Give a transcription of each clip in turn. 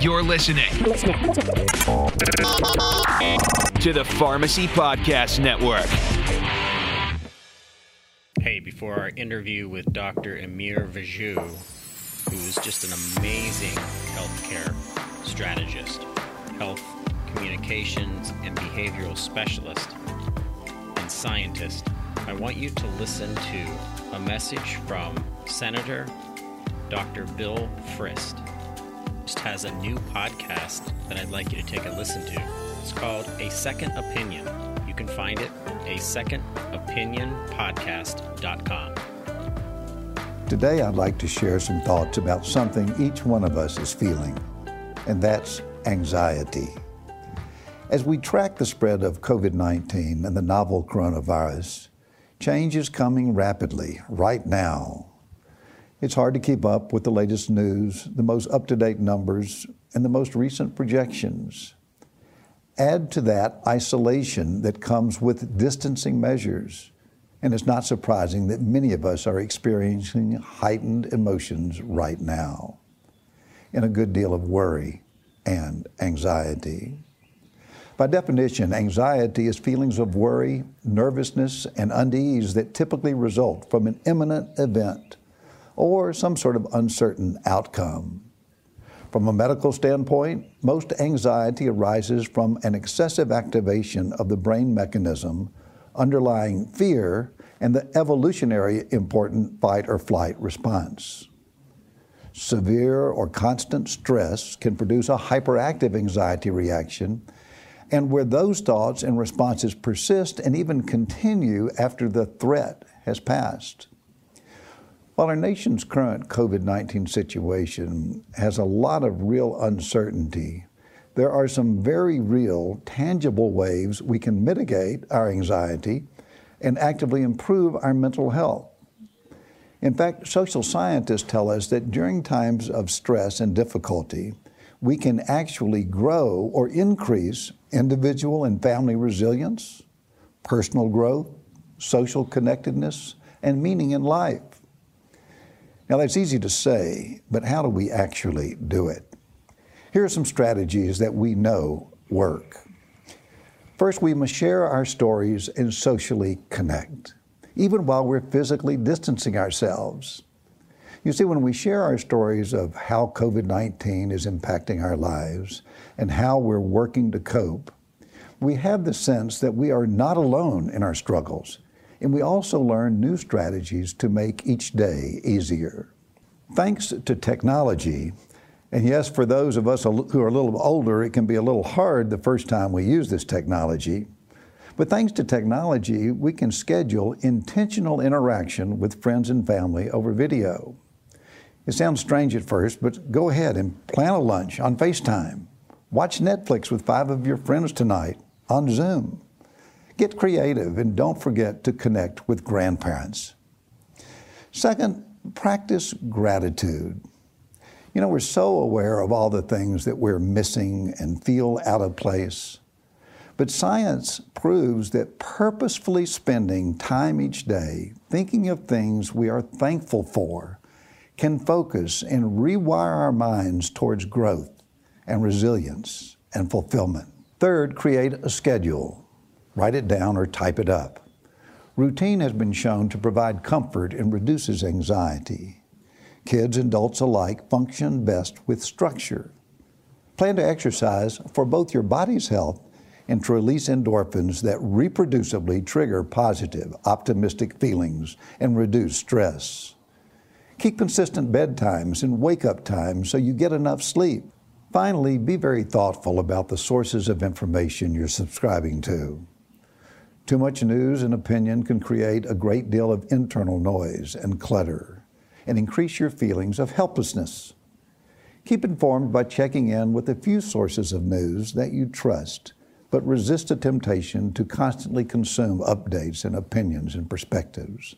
You're listening to the Pharmacy Podcast Network. Hey, before our interview with Dr. Amir Vaju, who is just an amazing healthcare strategist, health communications and behavioral specialist, and scientist, I want you to listen to a message from Senator Dr. Bill Frist. Has a new podcast that I'd like you to take a listen to. It's called A Second Opinion. You can find it a secondopinionpodcast.com. Today, I'd like to share some thoughts about something each one of us is feeling, and that's anxiety. As we track the spread of COVID 19 and the novel coronavirus, change is coming rapidly right now. It's hard to keep up with the latest news, the most up to date numbers, and the most recent projections. Add to that isolation that comes with distancing measures. And it's not surprising that many of us are experiencing heightened emotions right now, and a good deal of worry and anxiety. By definition, anxiety is feelings of worry, nervousness, and unease that typically result from an imminent event or some sort of uncertain outcome. From a medical standpoint, most anxiety arises from an excessive activation of the brain mechanism underlying fear and the evolutionary important fight or flight response. Severe or constant stress can produce a hyperactive anxiety reaction, and where those thoughts and responses persist and even continue after the threat has passed. While our nation's current COVID 19 situation has a lot of real uncertainty, there are some very real, tangible ways we can mitigate our anxiety and actively improve our mental health. In fact, social scientists tell us that during times of stress and difficulty, we can actually grow or increase individual and family resilience, personal growth, social connectedness, and meaning in life. Now, that's easy to say, but how do we actually do it? Here are some strategies that we know work. First, we must share our stories and socially connect, even while we're physically distancing ourselves. You see, when we share our stories of how COVID 19 is impacting our lives and how we're working to cope, we have the sense that we are not alone in our struggles and we also learn new strategies to make each day easier. Thanks to technology, and yes, for those of us who are a little older, it can be a little hard the first time we use this technology. But thanks to technology, we can schedule intentional interaction with friends and family over video. It sounds strange at first, but go ahead and plan a lunch on FaceTime. Watch Netflix with five of your friends tonight on Zoom. Get creative and don't forget to connect with grandparents. Second, practice gratitude. You know, we're so aware of all the things that we're missing and feel out of place. But science proves that purposefully spending time each day thinking of things we are thankful for can focus and rewire our minds towards growth and resilience and fulfillment. Third, create a schedule write it down or type it up. Routine has been shown to provide comfort and reduces anxiety. Kids and adults alike function best with structure. Plan to exercise for both your body's health and to release endorphins that reproducibly trigger positive, optimistic feelings and reduce stress. Keep consistent bedtimes and wake up times so you get enough sleep. Finally, be very thoughtful about the sources of information you're subscribing to. Too much news and opinion can create a great deal of internal noise and clutter and increase your feelings of helplessness. Keep informed by checking in with a few sources of news that you trust, but resist the temptation to constantly consume updates and opinions and perspectives.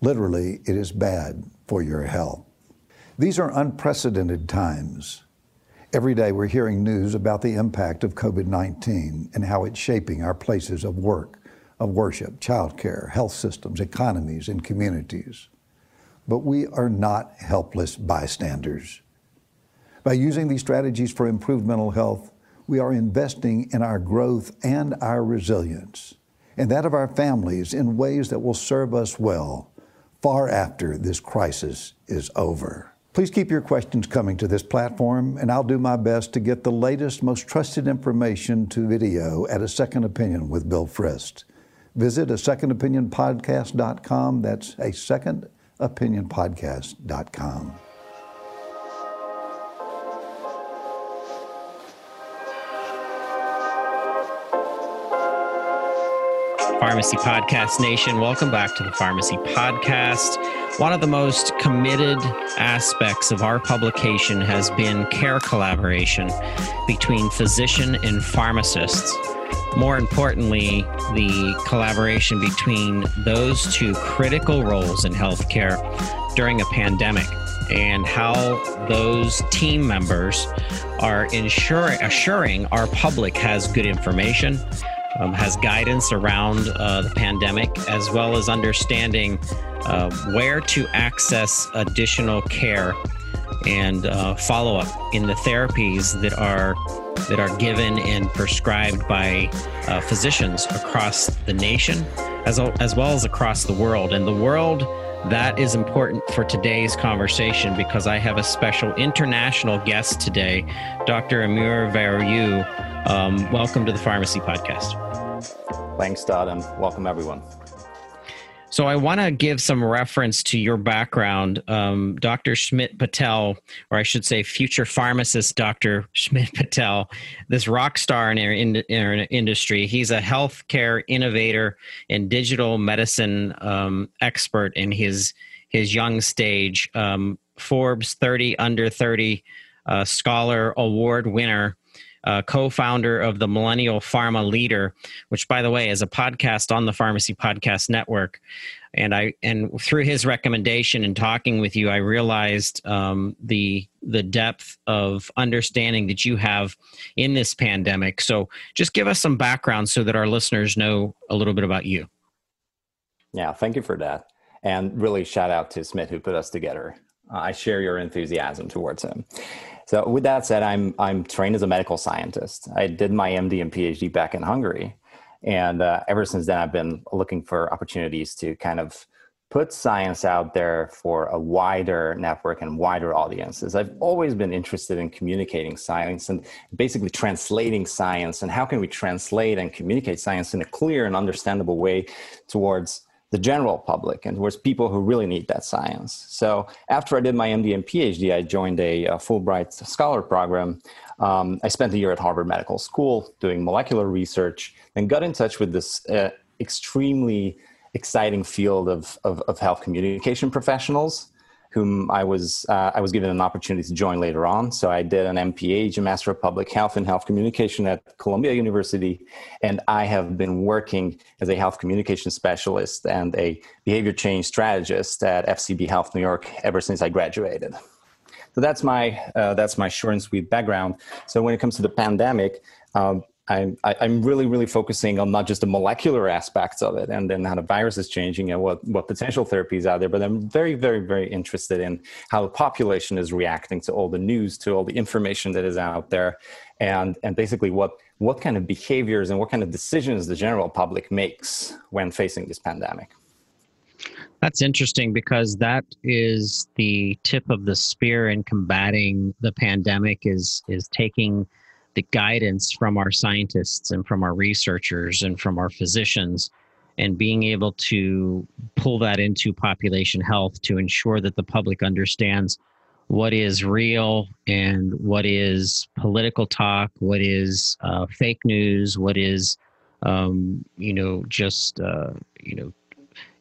Literally, it is bad for your health. These are unprecedented times. Every day we're hearing news about the impact of COVID 19 and how it's shaping our places of work, of worship, childcare, health systems, economies, and communities. But we are not helpless bystanders. By using these strategies for improved mental health, we are investing in our growth and our resilience, and that of our families in ways that will serve us well far after this crisis is over. Please keep your questions coming to this platform, and I'll do my best to get the latest, most trusted information to video at A Second Opinion with Bill Frist. Visit a secondopinionpodcast.com. That's a secondopinionpodcast.com. Pharmacy Podcast Nation, welcome back to the Pharmacy Podcast. One of the most committed aspects of our publication has been care collaboration between physician and pharmacists. More importantly, the collaboration between those two critical roles in healthcare during a pandemic and how those team members are ensuring, assuring our public has good information um, has guidance around uh, the pandemic, as well as understanding uh, where to access additional care and uh, follow up in the therapies that are that are given and prescribed by uh, physicians across the nation, as, as well as across the world. And the world that is important for today's conversation because I have a special international guest today, Dr. Amir Varu. Um, welcome to the Pharmacy Podcast. Thanks, and welcome everyone. So I want to give some reference to your background. Um, Dr. Schmidt Patel, or I should say future pharmacist Dr. Schmidt Patel, this rock star in our, in, in our industry. He's a healthcare innovator and digital medicine um, expert in his, his young stage. Um, Forbes 30 under 30 uh, scholar award winner uh, co-founder of the Millennial Pharma Leader, which, by the way, is a podcast on the Pharmacy Podcast Network. And I and through his recommendation and talking with you, I realized um, the the depth of understanding that you have in this pandemic. So, just give us some background so that our listeners know a little bit about you. Yeah, thank you for that, and really shout out to Smith who put us together. I share your enthusiasm towards him. So with that said, I'm I'm trained as a medical scientist. I did my MD and PhD back in Hungary, and uh, ever since then, I've been looking for opportunities to kind of put science out there for a wider network and wider audiences. I've always been interested in communicating science and basically translating science and how can we translate and communicate science in a clear and understandable way towards the general public and towards people who really need that science. So after I did my MD and PhD, I joined a, a Fulbright Scholar program. Um, I spent a year at Harvard Medical School doing molecular research, and got in touch with this uh, extremely exciting field of, of, of health communication professionals whom I was uh, I was given an opportunity to join later on. So I did an MPH, a Master of Public Health and Health Communication at Columbia University, and I have been working as a health communication specialist and a behavior change strategist at FCB Health New York ever since I graduated. So that's my uh, that's my short and sweet background. So when it comes to the pandemic, um, I'm, I'm really, really focusing on not just the molecular aspects of it and then how the virus is changing and what, what potential therapies are there, but I'm very, very, very interested in how the population is reacting to all the news, to all the information that is out there, and, and basically what, what kind of behaviors and what kind of decisions the general public makes when facing this pandemic. That's interesting because that is the tip of the spear in combating the pandemic is is taking the guidance from our scientists and from our researchers and from our physicians and being able to pull that into population health to ensure that the public understands what is real and what is political talk, what is uh, fake news, what is, um, you know, just, uh, you know,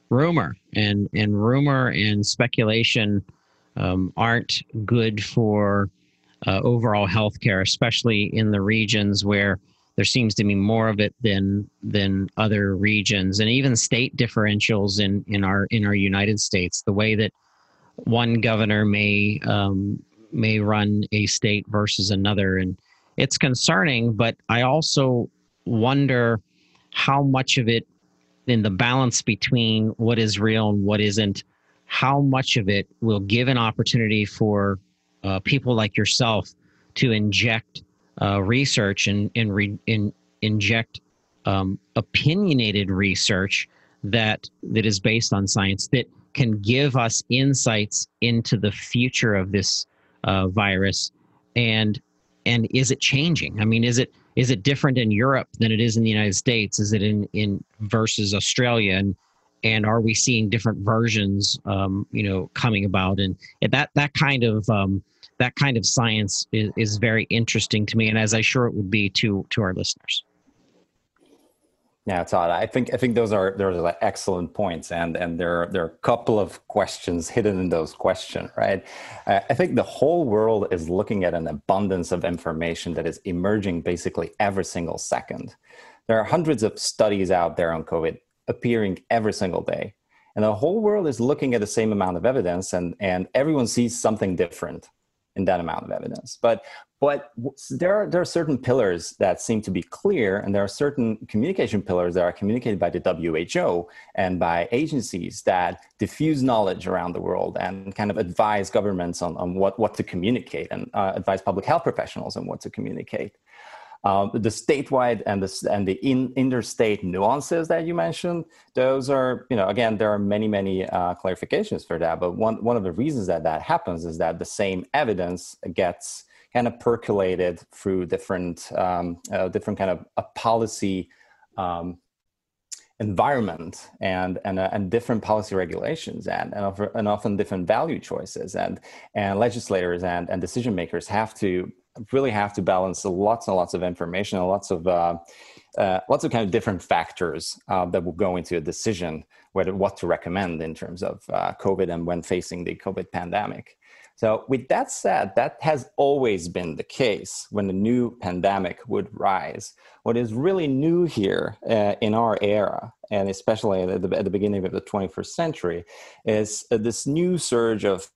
rumor. And, and rumor and speculation um, aren't good for uh, overall healthcare, especially in the regions where there seems to be more of it than than other regions, and even state differentials in in our in our United States. The way that one governor may um, may run a state versus another, and it's concerning. But I also wonder how much of it in the balance between what is real and what isn't how much of it will give an opportunity for uh, people like yourself to inject uh, research and, and re, in, inject um, opinionated research that that is based on science that can give us insights into the future of this uh, virus. And and is it changing? I mean is it is it different in europe than it is in the united states? Is it in in versus australia? And and are we seeing different versions um, you know coming about and that that kind of um, that kind of science is, is very interesting to me and as i sure it would be to to our listeners yeah, Todd. I think I think those are those are excellent points, and and there are, there are a couple of questions hidden in those questions, right? I think the whole world is looking at an abundance of information that is emerging basically every single second. There are hundreds of studies out there on COVID appearing every single day, and the whole world is looking at the same amount of evidence, and and everyone sees something different in that amount of evidence. But but there are there are certain pillars that seem to be clear and there are certain communication pillars that are communicated by the who and by agencies that diffuse knowledge around the world and kind of advise governments on, on what, what to communicate and uh, advise public health professionals on what to communicate um, the statewide and the and the in, interstate nuances that you mentioned, those are you know again there are many many uh, clarifications for that. But one one of the reasons that that happens is that the same evidence gets kind of percolated through different um, uh, different kind of a policy um, environment and and, uh, and different policy regulations and and, often, and often different value choices and and legislators and and decision makers have to really have to balance lots and lots of information and lots of uh, uh, lots of kind of different factors uh, that will go into a decision whether what to recommend in terms of uh, COVID and when facing the COVID pandemic. So, with that said, that has always been the case when a new pandemic would rise. What is really new here uh, in our era, and especially at the, at the, beginning of the 21st century, is this new surge of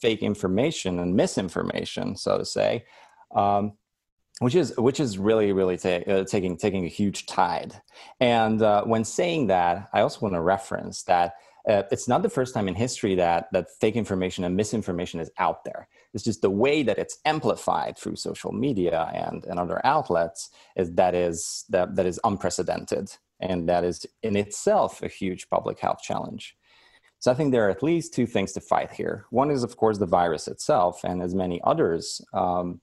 fake information and misinformation, so to say, um, which is which is really really ta- uh, taking taking a huge tide. And uh, when saying that, I also want to reference that uh, it's not the first time in history that that fake information and misinformation is out there. It's just the way that it's amplified through social media and, and other outlets is that is that that is unprecedented, and that is in itself a huge public health challenge. So I think there are at least two things to fight here. One is, of course, the virus itself, and as many others um,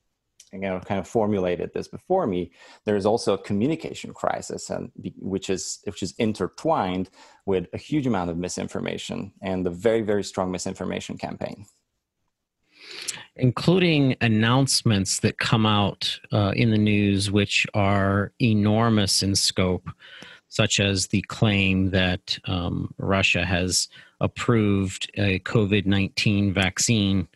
you know kind of formulated this before me there's also a communication crisis and which is which is intertwined with a huge amount of misinformation and the very very strong misinformation campaign. Including announcements that come out uh, in the news which are enormous in scope such as the claim that um, russia has approved a covid-19 vaccine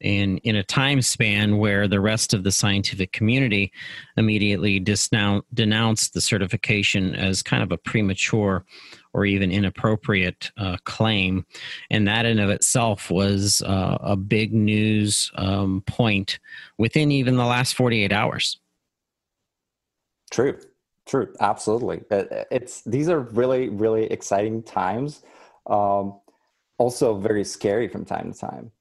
in in a time span where the rest of the scientific community immediately denounced the certification as kind of a premature or even inappropriate uh, claim, and that in of itself was uh, a big news um, point within even the last forty eight hours. True, true, absolutely. It's these are really really exciting times. Um, also very scary from time to time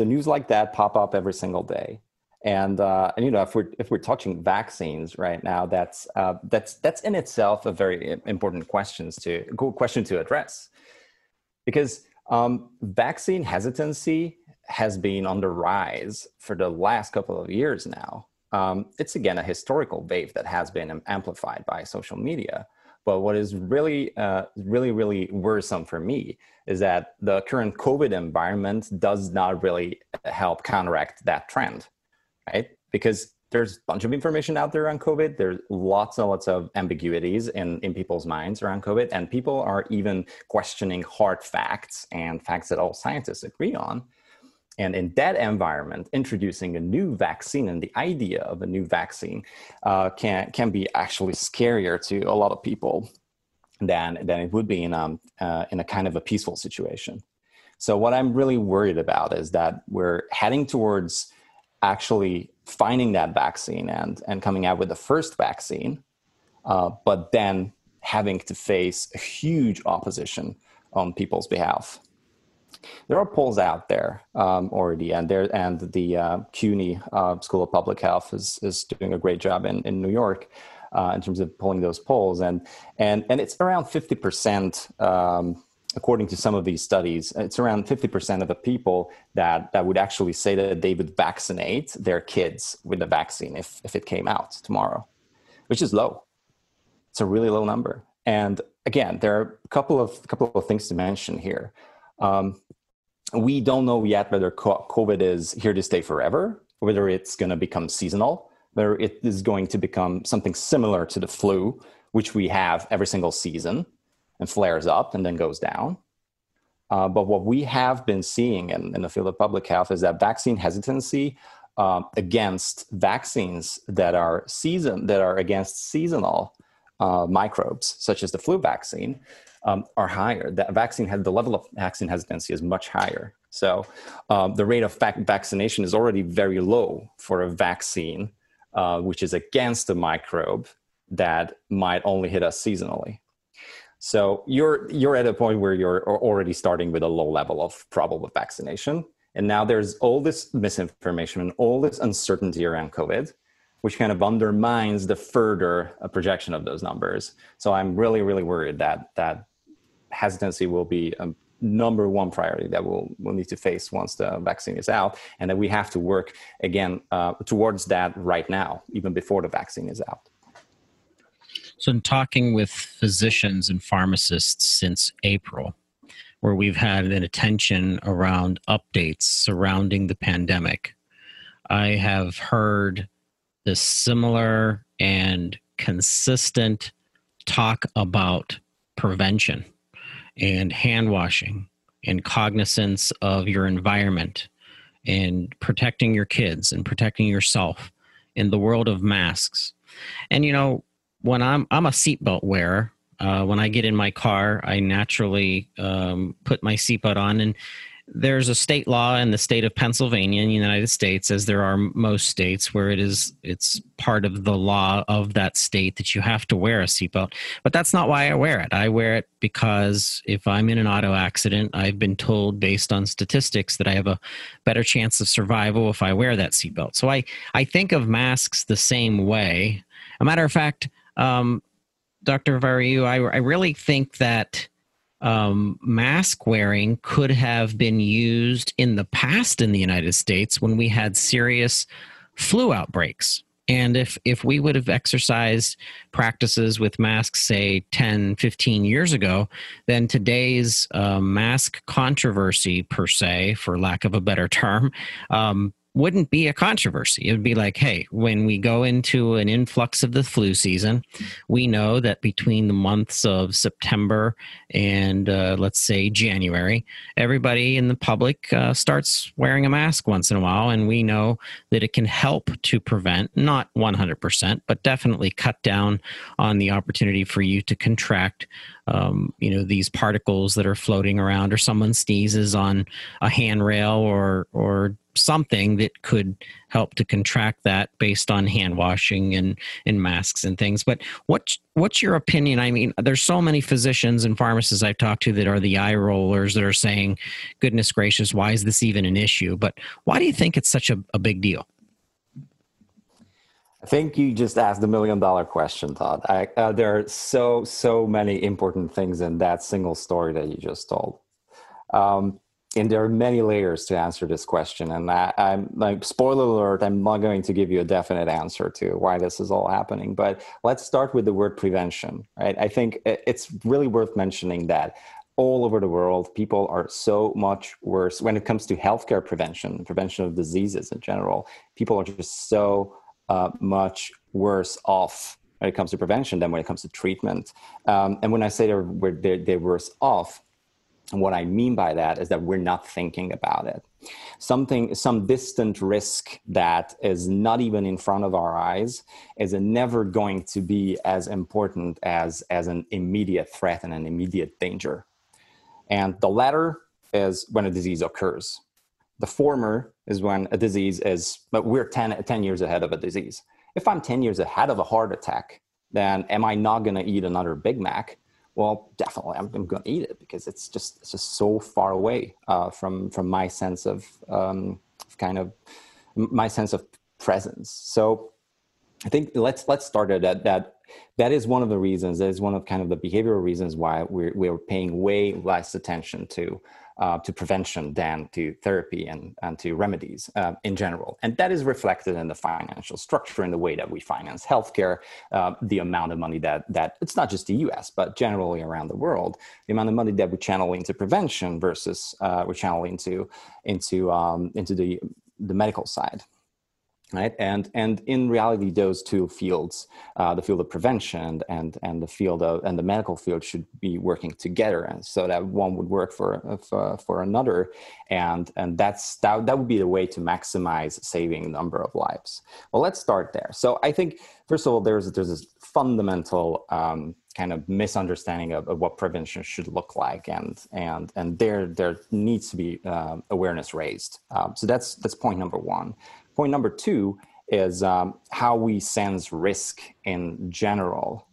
so news like that pop up every single day. And, uh, and you know if we're if we're touching vaccines right now, that's uh, that's that's in itself a very important questions to question to address, because um, vaccine hesitancy has been on the rise for the last couple of years now. Um, it's again a historical wave that has been amplified by social media. But what is really, uh, really, really worrisome for me is that the current COVID environment does not really help counteract that trend, right? Because there's a bunch of information out there on COVID. There's lots and lots of ambiguities in, in people's minds around COVID, and people are even questioning hard facts and facts that all scientists agree on. And in that environment, introducing a new vaccine and the idea of a new vaccine uh, can, can be actually scarier to a lot of people than, than it would be in, um, uh, in a kind of a peaceful situation. So, what I'm really worried about is that we're heading towards actually finding that vaccine and, and coming out with the first vaccine, uh, but then having to face a huge opposition on people's behalf. There are polls out there um, already, and there and the uh, CUNY uh, School of Public Health is is doing a great job in in New York uh, in terms of pulling those polls, and and and it's around fifty percent. Um, according to some of these studies, it's around 50% of the people that, that would actually say that they would vaccinate their kids with the vaccine if, if it came out tomorrow, which is low. It's a really low number. And again, there are a couple of, couple of things to mention here. Um, we don't know yet whether COVID is here to stay forever, whether it's going to become seasonal, whether it is going to become something similar to the flu, which we have every single season and flares up and then goes down. Uh, but what we have been seeing in, in, the field of public health is that vaccine hesitancy um, against vaccines that are season that are against seasonal uh, microbes, such as the flu vaccine, um, are higher. That vaccine had the level of vaccine hesitancy is much higher. So um, the rate of vac- vaccination is already very low for a vaccine, uh, which is against a microbe that might only hit us seasonally. So you're you're at a point where you're already starting with a low level of probable vaccination, and now there's all this misinformation and all this uncertainty around COVID, which kind of undermines the further uh, projection of those numbers. So I'm really really worried that that hesitancy will be a number one priority that we'll, we'll need to face once the vaccine is out. And that we have to work again uh, towards that right now even before the vaccine is out. So in talking with physicians and pharmacists since april where we've had an attention around updates surrounding the pandemic i have heard the similar and consistent talk about prevention and hand washing and cognizance of your environment and protecting your kids and protecting yourself in the world of masks. And you know, when I'm I'm a seatbelt wearer, uh, when I get in my car, I naturally um, put my seatbelt on, and there's a state law in the state of Pennsylvania in the United States, as there are most states, where it is it's part of the law of that state that you have to wear a seatbelt. But that's not why I wear it. I wear it because if I'm in an auto accident, I've been told based on statistics that I have a better chance of survival if I wear that seatbelt. So I I think of masks the same way. A matter of fact, um, Dr. Variu, I, I really think that um, mask wearing could have been used in the past in the United States when we had serious flu outbreaks. And if, if we would have exercised practices with masks, say 10, 15 years ago, then today's uh, mask controversy, per se, for lack of a better term, um, wouldn't be a controversy. It would be like, hey, when we go into an influx of the flu season, we know that between the months of September and uh, let's say January, everybody in the public uh, starts wearing a mask once in a while. And we know that it can help to prevent, not 100%, but definitely cut down on the opportunity for you to contract um, you know these particles that are floating around or someone sneezes on a handrail or or something that could help to contract that based on hand washing and, and masks and things. But what's what's your opinion? I mean, there's so many physicians and pharmacists I've talked to that are the eye rollers that are saying, goodness gracious, why is this even an issue? But why do you think it's such a, a big deal? I think you just asked the million dollar question, Todd. I, uh, there are so, so many important things in that single story that you just told. Um, and there are many layers to answer this question. And I, am like, spoiler alert, I'm not going to give you a definite answer to why this is all happening. But let's start with the word prevention, right? I think it's really worth mentioning that all over the world, people are so much worse when it comes to healthcare prevention, prevention of diseases in general. People are just so uh, much worse off when it comes to prevention than when it comes to treatment. Um, and when I say they're, they're, they're worse off, what I mean by that is that we're not thinking about it. Something, some distant risk that is not even in front of our eyes is never going to be as important as, as an immediate threat and an immediate danger. And the latter is when a disease occurs. The former is when a disease is, but we're 10, 10 years ahead of a disease. If I'm 10 years ahead of a heart attack, then am I not going to eat another Big Mac? well, definitely, I'm, I'm going to eat it because it's just it's just so far away uh, from from my sense of um, kind of my sense of presence. So I think let's let's start at that that that is one of the reasons that is one of kind of the behavioral reasons why we're we're paying way less attention to uh, to prevention than to therapy and, and to remedies uh, in general. And that is reflected in the financial structure, in the way that we finance healthcare, uh, the amount of money that, that it's not just the US, but generally around the world, the amount of money that we channel into prevention versus uh, we channel into, into, um, into the, the medical side right? And and in reality those two fields uh, the field of prevention and and the field of and the medical field should be working together. And so that one would work for for, for another. And and that's that, that would be the way to maximize saving number of lives. Well let's start there. So i think first of all there's there's this fundamental um, kind of misunderstanding of, of, what prevention should look like. And and and there there needs to be uh, awareness raised. Um, so that's that's point number one Point number two is um, how we sense risk in general.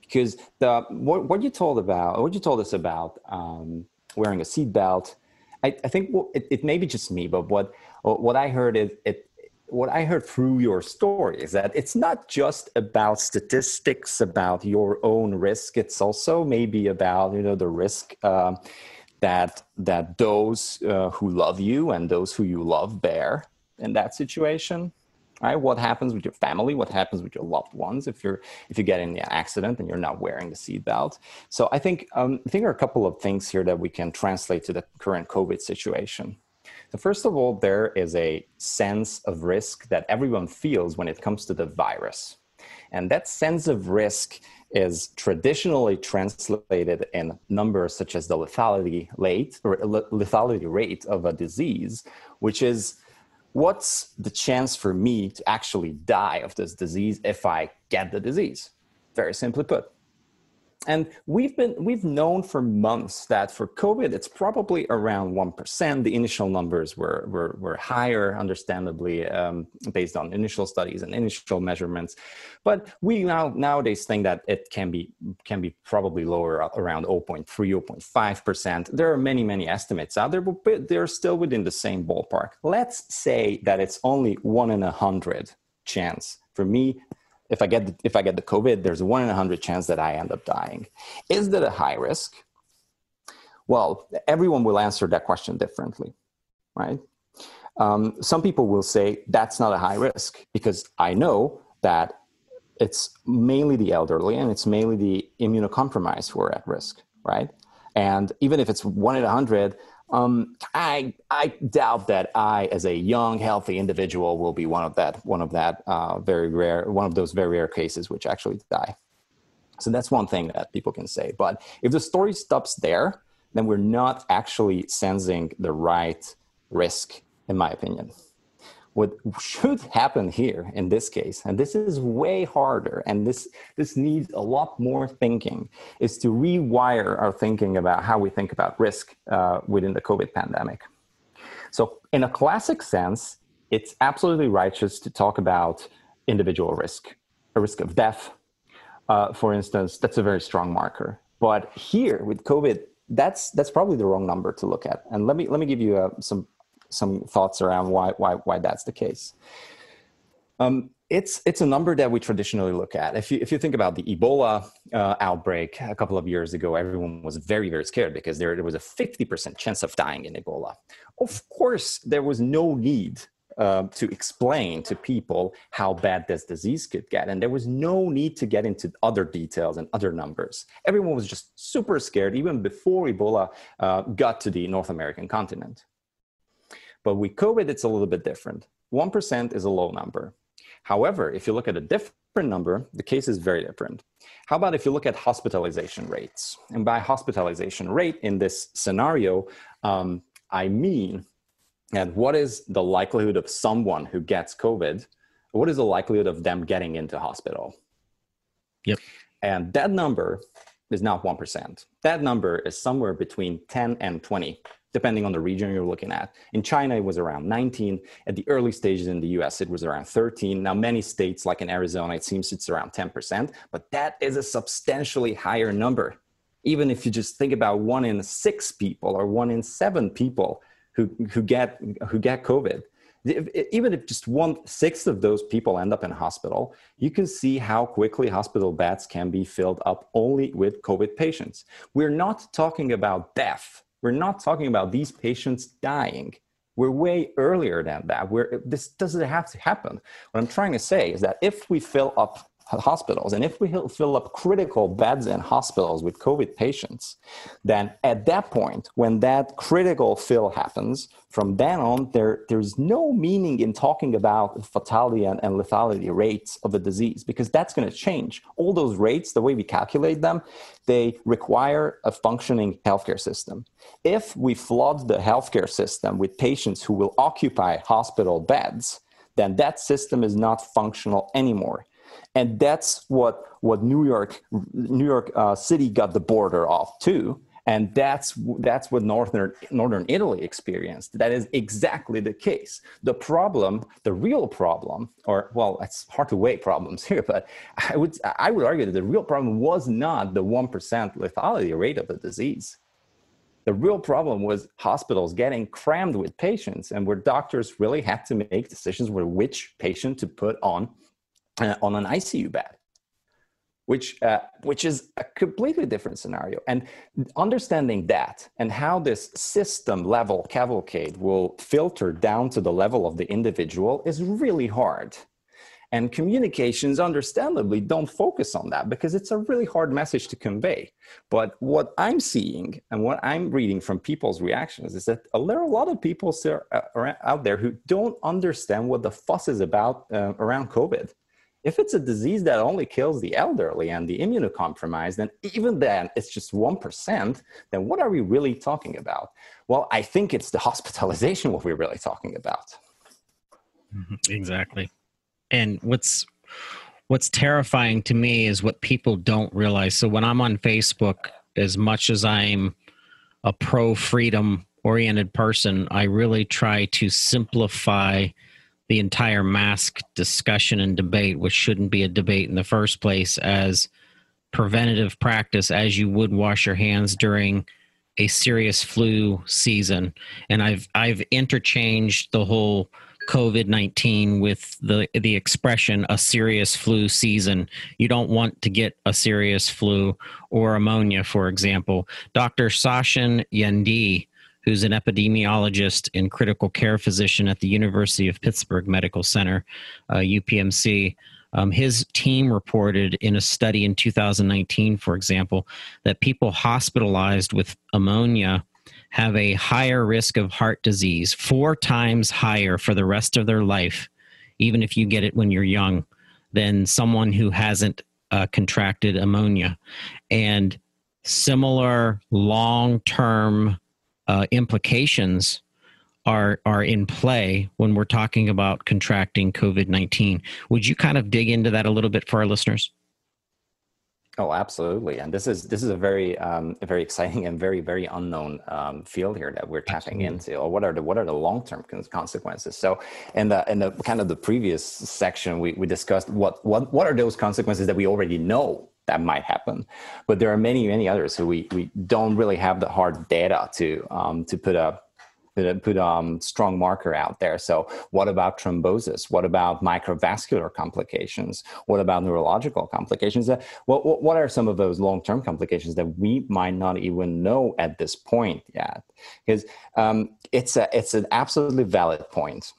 Because the what, what you told about what you told us about um, wearing a seatbelt, I, I think it, it may be just me, but what what I heard is it what I heard through your story is that it's not just about statistics about your own risk. It's also maybe about you know the risk um, that that those uh, who love you and those who you love bear in that situation right? What happens with your family? What happens with your loved ones if you're if you get in an accident and you're not wearing the seatbelt? So i think um, i think there are a couple of things here that we can translate to the current covid situation. So first of all there is a sense of risk that everyone feels when it comes to the virus. And that sense of risk is traditionally translated in numbers such as the lethality rate or lethality rate of a disease which is what's the chance for me to actually die of this disease if I get the disease? Very simply put, and we've been we've known for months that for COVID it's probably around one percent. The initial numbers were were, were higher, understandably, um, based on initial studies and initial measurements. But we now nowadays think that it can be can be probably lower around 0.3, 0.5 percent. There are many many estimates out there, but they're still within the same ballpark. Let's say that it's only one in a hundred chance for me if I get the, if I get the COVID, there's a one in a hundred chance that I end up dying. Is that a high risk? Well, everyone will answer that question differently, right? Um, some people will say that's not a high risk because I know that it's mainly the elderly and it's mainly the immunocompromised who are at risk, right? And even if it's one in a hundred, um, I I doubt that I, as a young, healthy individual, will be one of that one of that uh, very rare one of those very rare cases which actually die. So that's one thing that people can say. But if the story stops there, then we're not actually sensing the right risk, in my opinion what should happen here in this case and this is way harder and this this needs a lot more thinking is to rewire our thinking about how we think about risk uh, within the covid pandemic. So in a classic sense it's absolutely righteous to talk about individual risk a risk of death uh, for instance that's a very strong marker. But here with covid that's that's probably the wrong number to look at. And let me let me give you uh, some some thoughts around why why why that's the case. Um, it's it's a number that we traditionally look at. If you if you think about the Ebola uh, outbreak a couple of years ago, everyone was very very scared because there, there was a fifty percent chance of dying in Ebola. Of course, there was no need uh, to explain to people how bad this disease could get. And there was no need to get into other details and other numbers. Everyone was just super scared even before Ebola uh, got to the North American continent. But with COVID, it's a little bit different. 1% is a low number. However, if you look at a different number, the case is very different. How about if you look at hospitalization rates? And by hospitalization rate in this scenario, um, I mean that what is the likelihood of someone who gets COVID? What is the likelihood of them getting into hospital? Yep. And that number is not 1%. That number is somewhere between 10 and 20 depending on the region you're looking at. In China, it was around 19. At the early stages in the US, it was around 13. Now, many states, like in Arizona, it seems it's around 10%, but that is a substantially higher number even if you just think about one in six people or one in seven people who, who get who get covid even if just one sixth of those people end up in hospital, you can see how quickly hospital beds can be filled up only with COVID patients. We're not talking about death. We're not talking about these patients dying. We're way earlier than that. This doesn't have to happen. What I'm trying to say is that if we fill up hospitals. And if we fill up critical beds in hospitals with COVID patients, then at that point, when that critical fill happens, from then on, there, there's no meaning in talking about fatality and, and lethality rates of a disease because that's going to change. All those rates, the way we calculate them, they require a functioning healthcare system. If we flood the healthcare system with patients who will occupy hospital beds, then that system is not functional anymore and that's what what New York New York uh, City got the border off too. And that's that's what northern northern Italy experienced. That is exactly the case. The problem, the real problem, or well, it's hard to weigh problems here, but I would I would argue that the real problem was not the one percent lethality rate of the disease. The real problem was hospitals getting crammed with patients, and where doctors really had to make decisions with which patient to put on uh, on an ICU bed, which uh, which is a completely different scenario. And understanding that and how this system level cavalcade will filter down to the level of the individual is really hard. And communications, understandably, don't focus on that because it's a really hard message to convey. But what I'm seeing and what I'm reading from people's reactions is that there are a lot of people out there who don't understand what the fuss is about uh, around COVID. If it's a disease that only kills the elderly and the immunocompromised, then even then it's just 1%, then what are we really talking about? Well, I think it's the hospitalization what we're really talking about. Mm-hmm. Exactly. And what's what's terrifying to me is what people don't realize. So when I'm on Facebook, as much as I'm a pro freedom oriented person, I really try to simplify the entire mask discussion and debate, which shouldn't be a debate in the first place, as preventative practice as you would wash your hands during a serious flu season. And I've I've interchanged the whole COVID nineteen with the the expression a serious flu season. You don't want to get a serious flu or pneumonia, for example. Dr. Sachin Yende who's an epidemiologist and critical care physician at the University of Pittsburgh Medical Center, uh, UPMC. Um, his team reported in a study in 2019, for example, that people hospitalized with pneumonia have a higher risk of heart disease, four times higher for the rest of their life, even if you get it when you're young, than someone who hasn't uh, contracted pneumonia. And similar long term uh, implications are are in play when we're talking about contracting COVID nineteen. Would you kind of dig into that a little bit for our listeners? Oh, absolutely, and this is this is a very um, a very exciting and very very unknown um, field here that we're tapping absolutely. into. Or what are the what are the long term consequences? So, in the in the kind of the previous section, we, we discussed what what what are those consequences that we already know that might happen. But there are many, many others who we, we don't really have the hard data to um, to put a put a put um strong marker out there. So what about thrombosis? What about microvascular complications? What about neurological complications? Uh, what, what, are some of those long-term complications that we might not even know at this point yet? Because um, it's a it's an absolutely valid point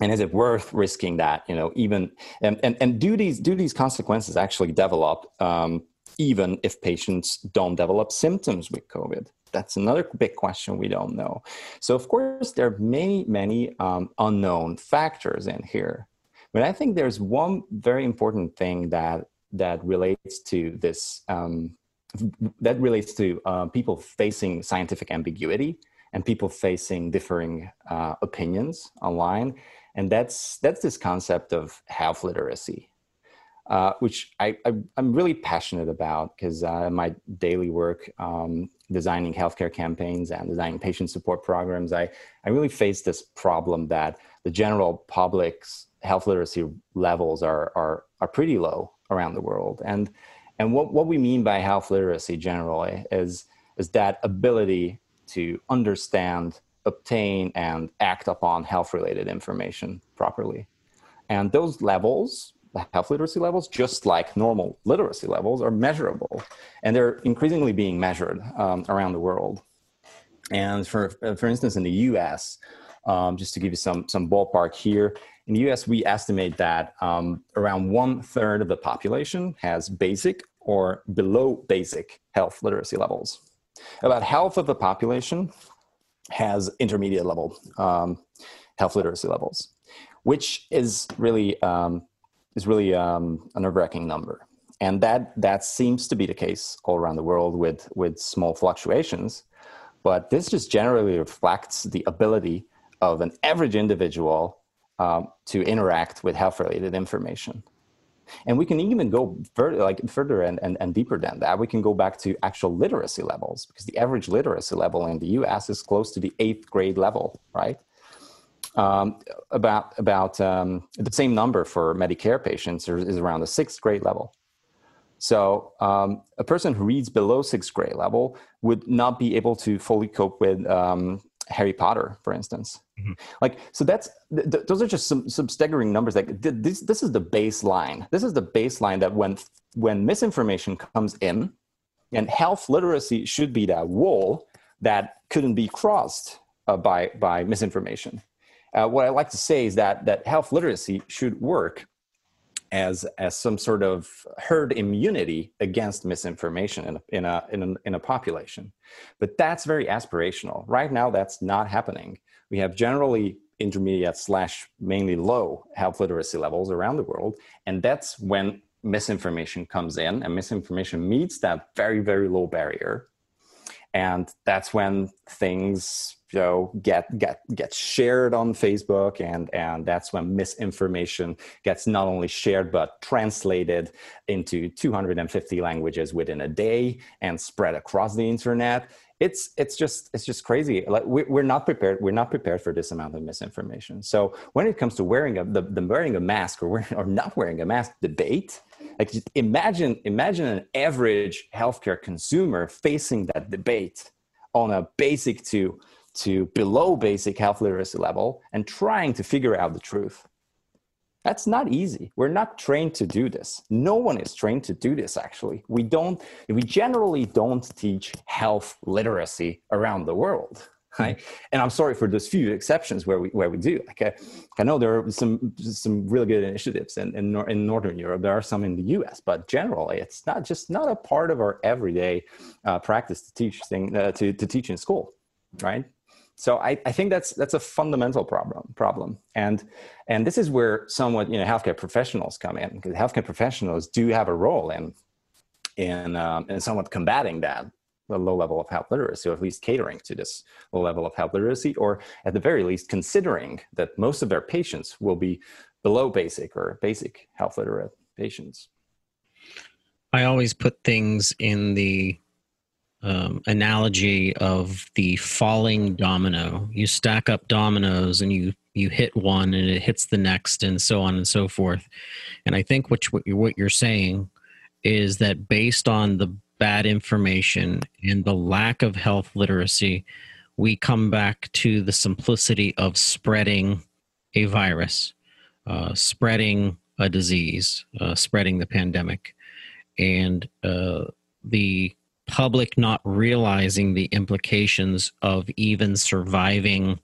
and is it worth risking that you know even and and, and do these do these consequences actually develop um, even if patients don't develop symptoms with covid? That's another big question we don't know. So of course there are many many um, unknown factors in here. But i think there's one very important thing that that relates to this um, that relates to uh, people facing scientific ambiguity and people facing differing uh, opinions online and that's that's this concept of health literacy uh, which I, I, am really passionate about because uh, my daily work um, designing healthcare campaigns and designing patient support programs, I, I really face this problem that the general public's health literacy levels are, are, are pretty low around the world. And, And what, what we mean by health literacy generally is, is that ability to understand, obtain, and act upon health related information properly. And those levels, the health literacy levels, just like normal literacy levels, are measurable. And they're increasingly being measured um, around the world. And for, for instance, in the US, um, just to give you some, some ballpark here, in the US, we estimate that um, around one third of the population has basic or below basic health literacy levels. About half of the population has intermediate level um, health literacy levels, which is really um, is really um, a nerve-wracking number, and that that seems to be the case all around the world with with small fluctuations. But this just generally reflects the ability of an average individual um, to interact with health related information. And we can even go further, like further and, and, and deeper than that. We can go back to actual literacy levels because the average literacy level in the US is close to the eighth grade level, right? Um, about about um, the same number for Medicare patients is around the sixth grade level. So um, a person who reads below sixth grade level would not be able to fully cope with um, Harry Potter, for instance. Mm-hmm. Like, so that's th- th- those are just some some staggering numbers. Like, th- this this is the baseline. This is the baseline that when when misinformation comes in, and health literacy should be that wall that couldn't be crossed uh, by by misinformation. Uh, what I like to say is that that health literacy should work as as some sort of herd immunity against misinformation in a, in a in a in a population but that's very aspirational right now that's not happening we have generally intermediate slash mainly low health literacy levels around the world and that's when misinformation comes in and misinformation meets that very very low barrier. And that's when things you know get get get shared on facebook and and that's when misinformation gets not only shared but translated into 250 languages within a day and spread across the internet it's it's just it's just crazy like we're not prepared we're not prepared for this amount of misinformation so when it comes to wearing a the, the wearing a mask or wearing or not wearing a mask debate like imagine imagine an average healthcare consumer facing that debate on a basic to to below basic health literacy level and trying to figure out the truth. That's not easy. We're not trained to do this. No one is trained to do this, actually. We don't, we generally don't teach health literacy around the world. Right? And I'm sorry for those few exceptions where we where we do. Like I, I know there are some some really good initiatives in, in, in Northern Europe. There are some in the U.S., but generally, it's not just not a part of our everyday uh, practice to teach thing uh, to to teach in school, right? So I, I think that's that's a fundamental problem problem. And and this is where somewhat you know healthcare professionals come in because healthcare professionals do have a role in in um, in somewhat combating that the low level of health literacy or at least catering to this low level of health literacy or at the very least considering that most of their patients will be below basic or basic health literate patients. I always put things in the um, analogy of the falling domino. You stack up dominoes and you you hit one and it hits the next and so on and so forth. And I think what you, what you're saying is that based on the bad information and the lack of health literacy, we come back to the simplicity of spreading a virus, uh, spreading a disease, uh, spreading the pandemic, and uh, the public not realizing the implications of even surviving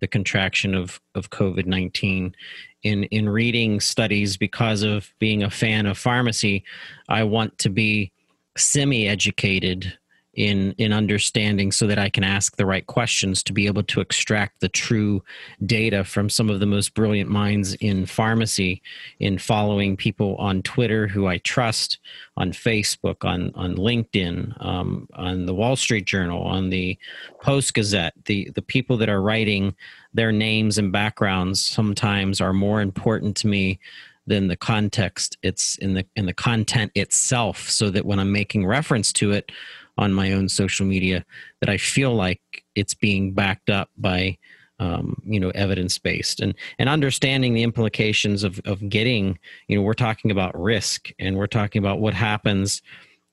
the contraction of, of COVID 19. In, in reading studies, because of being a fan of pharmacy, I want to be semi educated in in understanding so that I can ask the right questions to be able to extract the true data from some of the most brilliant minds in pharmacy in following people on Twitter who I trust on Facebook on on LinkedIn um, on the Wall Street Journal on the Post Gazette the the people that are writing their names and backgrounds sometimes are more important to me than the context it's in the in the content itself so that when i'm making reference to it on my own social media that I feel like it's being backed up by um, you know evidence based and and understanding the implications of of getting you know we're talking about risk and we're talking about what happens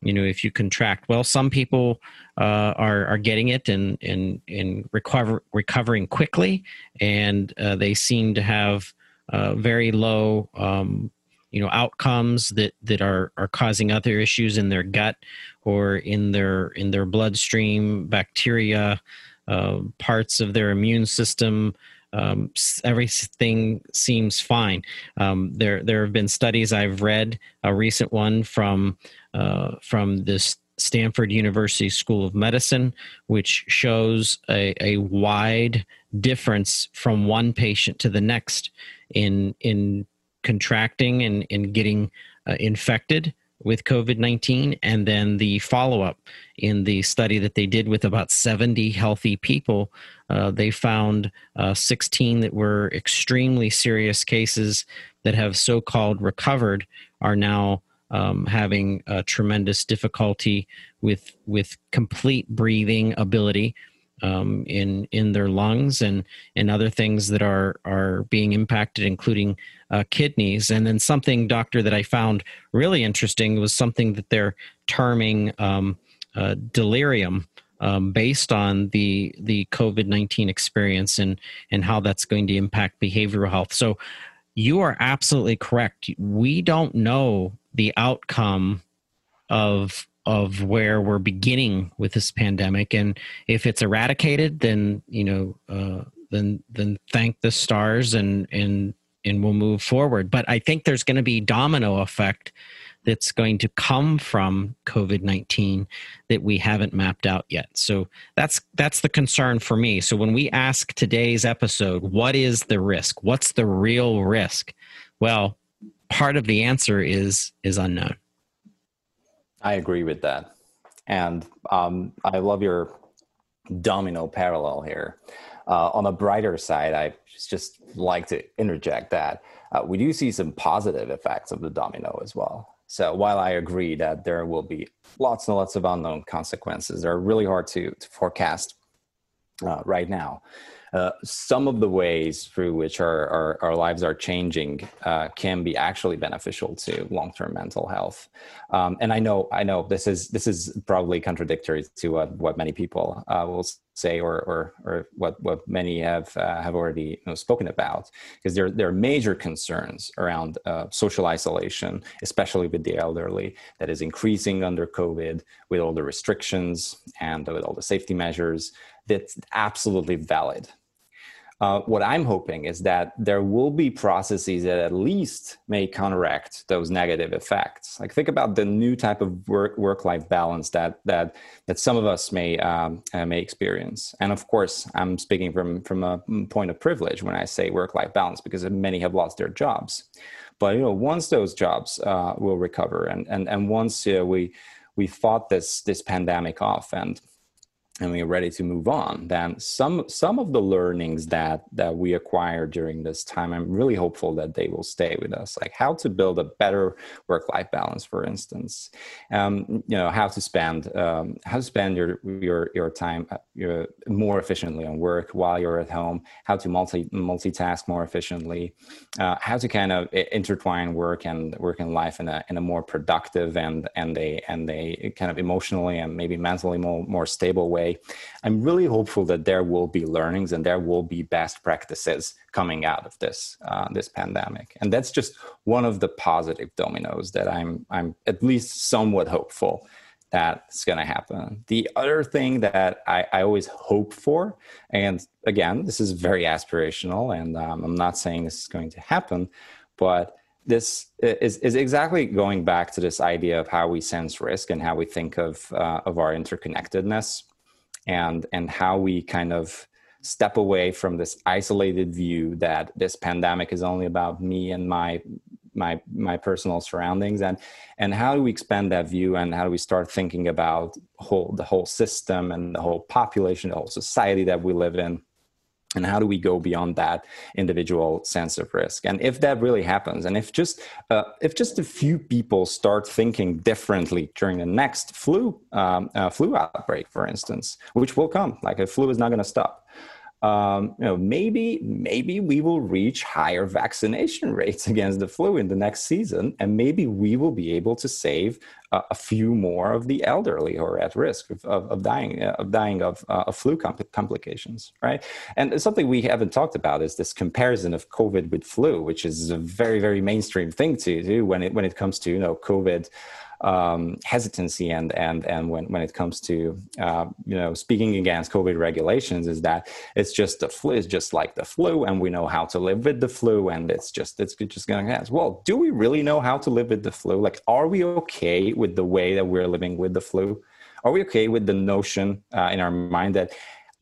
you know if you contract. Well some people uh, are are getting it and and and recover recovering quickly and uh, they seem to have uh, very low um, you know outcomes that that are are causing other issues in their gut or in their in their bloodstream bacteria uh, parts of their immune system um, everything seems fine. Um, there there have been studies i've read a recent one from uh, from this Stanford University School of Medicine, which shows a, a, wide difference from one patient to the next in in contracting and, and getting uh, infected with COVID 19, and then the follow up in the study that they did with about 70 healthy people. Uh, they found uh, 16 that were extremely serious cases that have so called recovered are now um, having tremendous difficulty with with complete breathing ability um, in in their lungs and and other things that are are being impacted, including uh, kidneys. And then something, doctor, that I found really interesting was something that they're terming um, uh, delirium. Um, based on the the COVID nineteen experience and and how that's going to impact behavioral health. So, you are absolutely correct. We don't know the outcome of of where we're beginning with this pandemic. And if it's eradicated then you know uh, then then thank the stars and and and we'll move forward. But i think there's going to be domino effect that's going to come from covid-19 that we haven't mapped out yet. So that's that's the concern for me. So when we ask today's episode what is the risk? What's the real risk? Well part of the answer is is unknown I agree with that. And um, I love your domino parallel here. Uh, on the brighter side, I just like to interject that uh, we do see some positive effects of the domino as well. So while I agree that there will be lots and lots of unknown consequences, they're really hard to, to forecast uh, right now. Uh, some of the ways through which our, our, our lives are changing uh, can be actually beneficial to long-term mental health. Um, and I know I know this is this is probably contradictory to what, what many people uh, will say or, or, or what, what many have uh, have already you know, spoken about because there, there are major concerns around uh, social isolation, especially with the elderly, that is increasing under COVID with all the restrictions and with all the safety measures. That's absolutely valid. Uh, what I'm hoping is that there will be processes that at least may counteract those negative effects. Like think about the new type of work work life balance that that that some of us may um, uh, may experience. And of course, I'm speaking from from a point of privilege when I say work life balance because many have lost their jobs. But you know, once those jobs uh, will recover, and and and once uh, we we fought this this pandemic off and and we're ready to move on then some some of the learnings that that we acquire during this time i'm really hopeful that they will stay with us. Like how to build a better work life balance for instance. Um, you know how to spend um, how to spend your your your time uh, your, more efficiently on work while you're at home how to multi multitask more efficiently uh, how to kind of intertwine work and work and life in a in a more productive and and a and a kind of emotionally and maybe mentally more more stable way I'm really hopeful that there will be learnings and there will be best practices coming out of this uh, this pandemic. And that's just one of the positive dominoes that I'm I'm at least somewhat hopeful that's going to happen. The other thing that I, I, always hope for, and again, this is very aspirational, and um, I'm not saying this is going to happen, but this is, is exactly going back to this idea of how we sense risk and how we think of uh, of our interconnectedness and and how we kind of step away from this isolated view that this pandemic is only about me and my my my personal surroundings and and how do we expand that view and how do we start thinking about whole the whole system and the whole population the whole society that we live in and how do we go beyond that individual sense of risk? And if that really happens and if just uh, if just a few people start thinking differently during the next flu um, uh, flu outbreak for instance which will come like a flu is not going to stop um, you know, maybe maybe we will reach higher vaccination rates against the flu in the next season, and maybe we will be able to save uh, a few more of the elderly who are at risk of, of, of dying uh, of dying of, uh, of flu compl- complications, right? And something we haven't talked about is this comparison of COVID with flu, which is a very very mainstream thing to do when it when it comes to you know COVID um, hesitancy and and and when when it comes to uh, you know speaking against COVID regulations is that it's just the flu is just like the flu and we know how to live with the flu and it's just it's just going to pass. Well, do we really know how to live with the flu? Like, are we okay with the way that we're living with the flu? Are we okay with the notion uh, in our mind that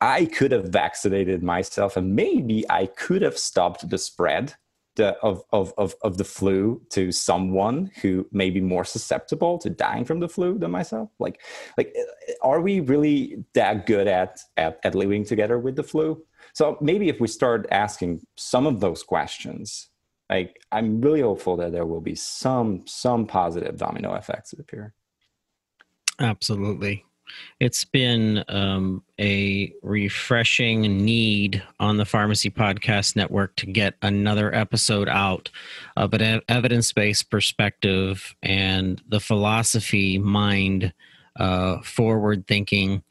I could have vaccinated myself and maybe I could have stopped the spread the, of, of, of, of the flu to someone who may be more susceptible to dying from the flu than myself? Like, like uh, are we really that good at, at, at living together with the flu? So maybe if we start asking some of those questions, like I'm really hopeful that there will be some some positive domino effects appear. Absolutely. It's been um, a refreshing need on the Pharmacy Podcast Network to get another episode out of an evidence based perspective and the philosophy mind, uh, forward thinking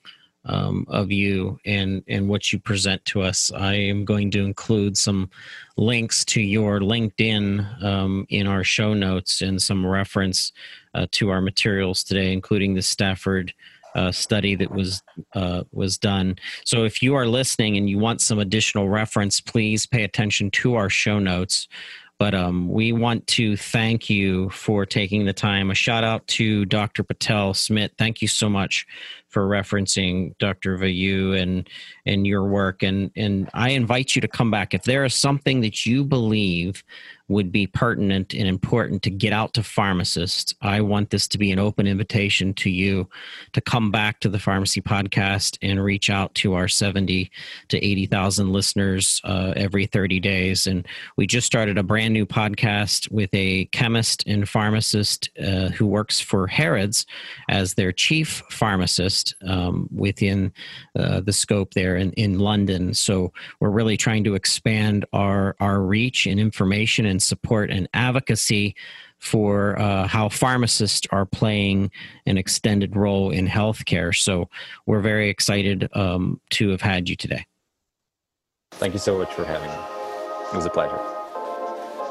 um, of you and and what you present to us. I am going to include some links to your LinkedIn um, in our show notes and some reference uh, to our materials today, including the Stanford uh, study that was uh, was done. So if you are listening and you want some additional reference, please pay attention to our show notes. But um, we want to thank you for taking the time. A shout out to Dr. Patel Smith. Thank you so much for referencing Dr. Vayu and and your work. And and I invite you to come back if there is something that you believe would be pertinent and important to get out to pharmacists. I want this to be an open invitation to you to come back to the pharmacy podcast and reach out to our 70 to 80,000 listeners uh, every 30 days. And we just started a brand new podcast with a chemist and pharmacist uh, who works for Harrods as their chief pharmacist um, within uh, the scope there in, in London. So we're really trying to expand our, our reach and information and and support and advocacy for uh, how pharmacists are playing an extended role in healthcare. So we're very excited um, to have had you today. Thank you so much for having me. It was a pleasure.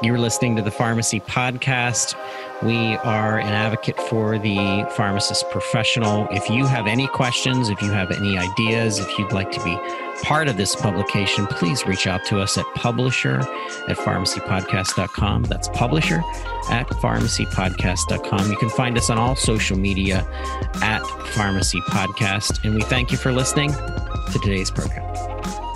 You're listening to the Pharmacy Podcast. We are an advocate for the pharmacist professional. If you have any questions, if you have any ideas, if you'd like to be part of this publication, please reach out to us at publisher at pharmacypodcast.com. That's publisher at pharmacypodcast.com. You can find us on all social media at Pharmacy Podcast. And we thank you for listening to today's program.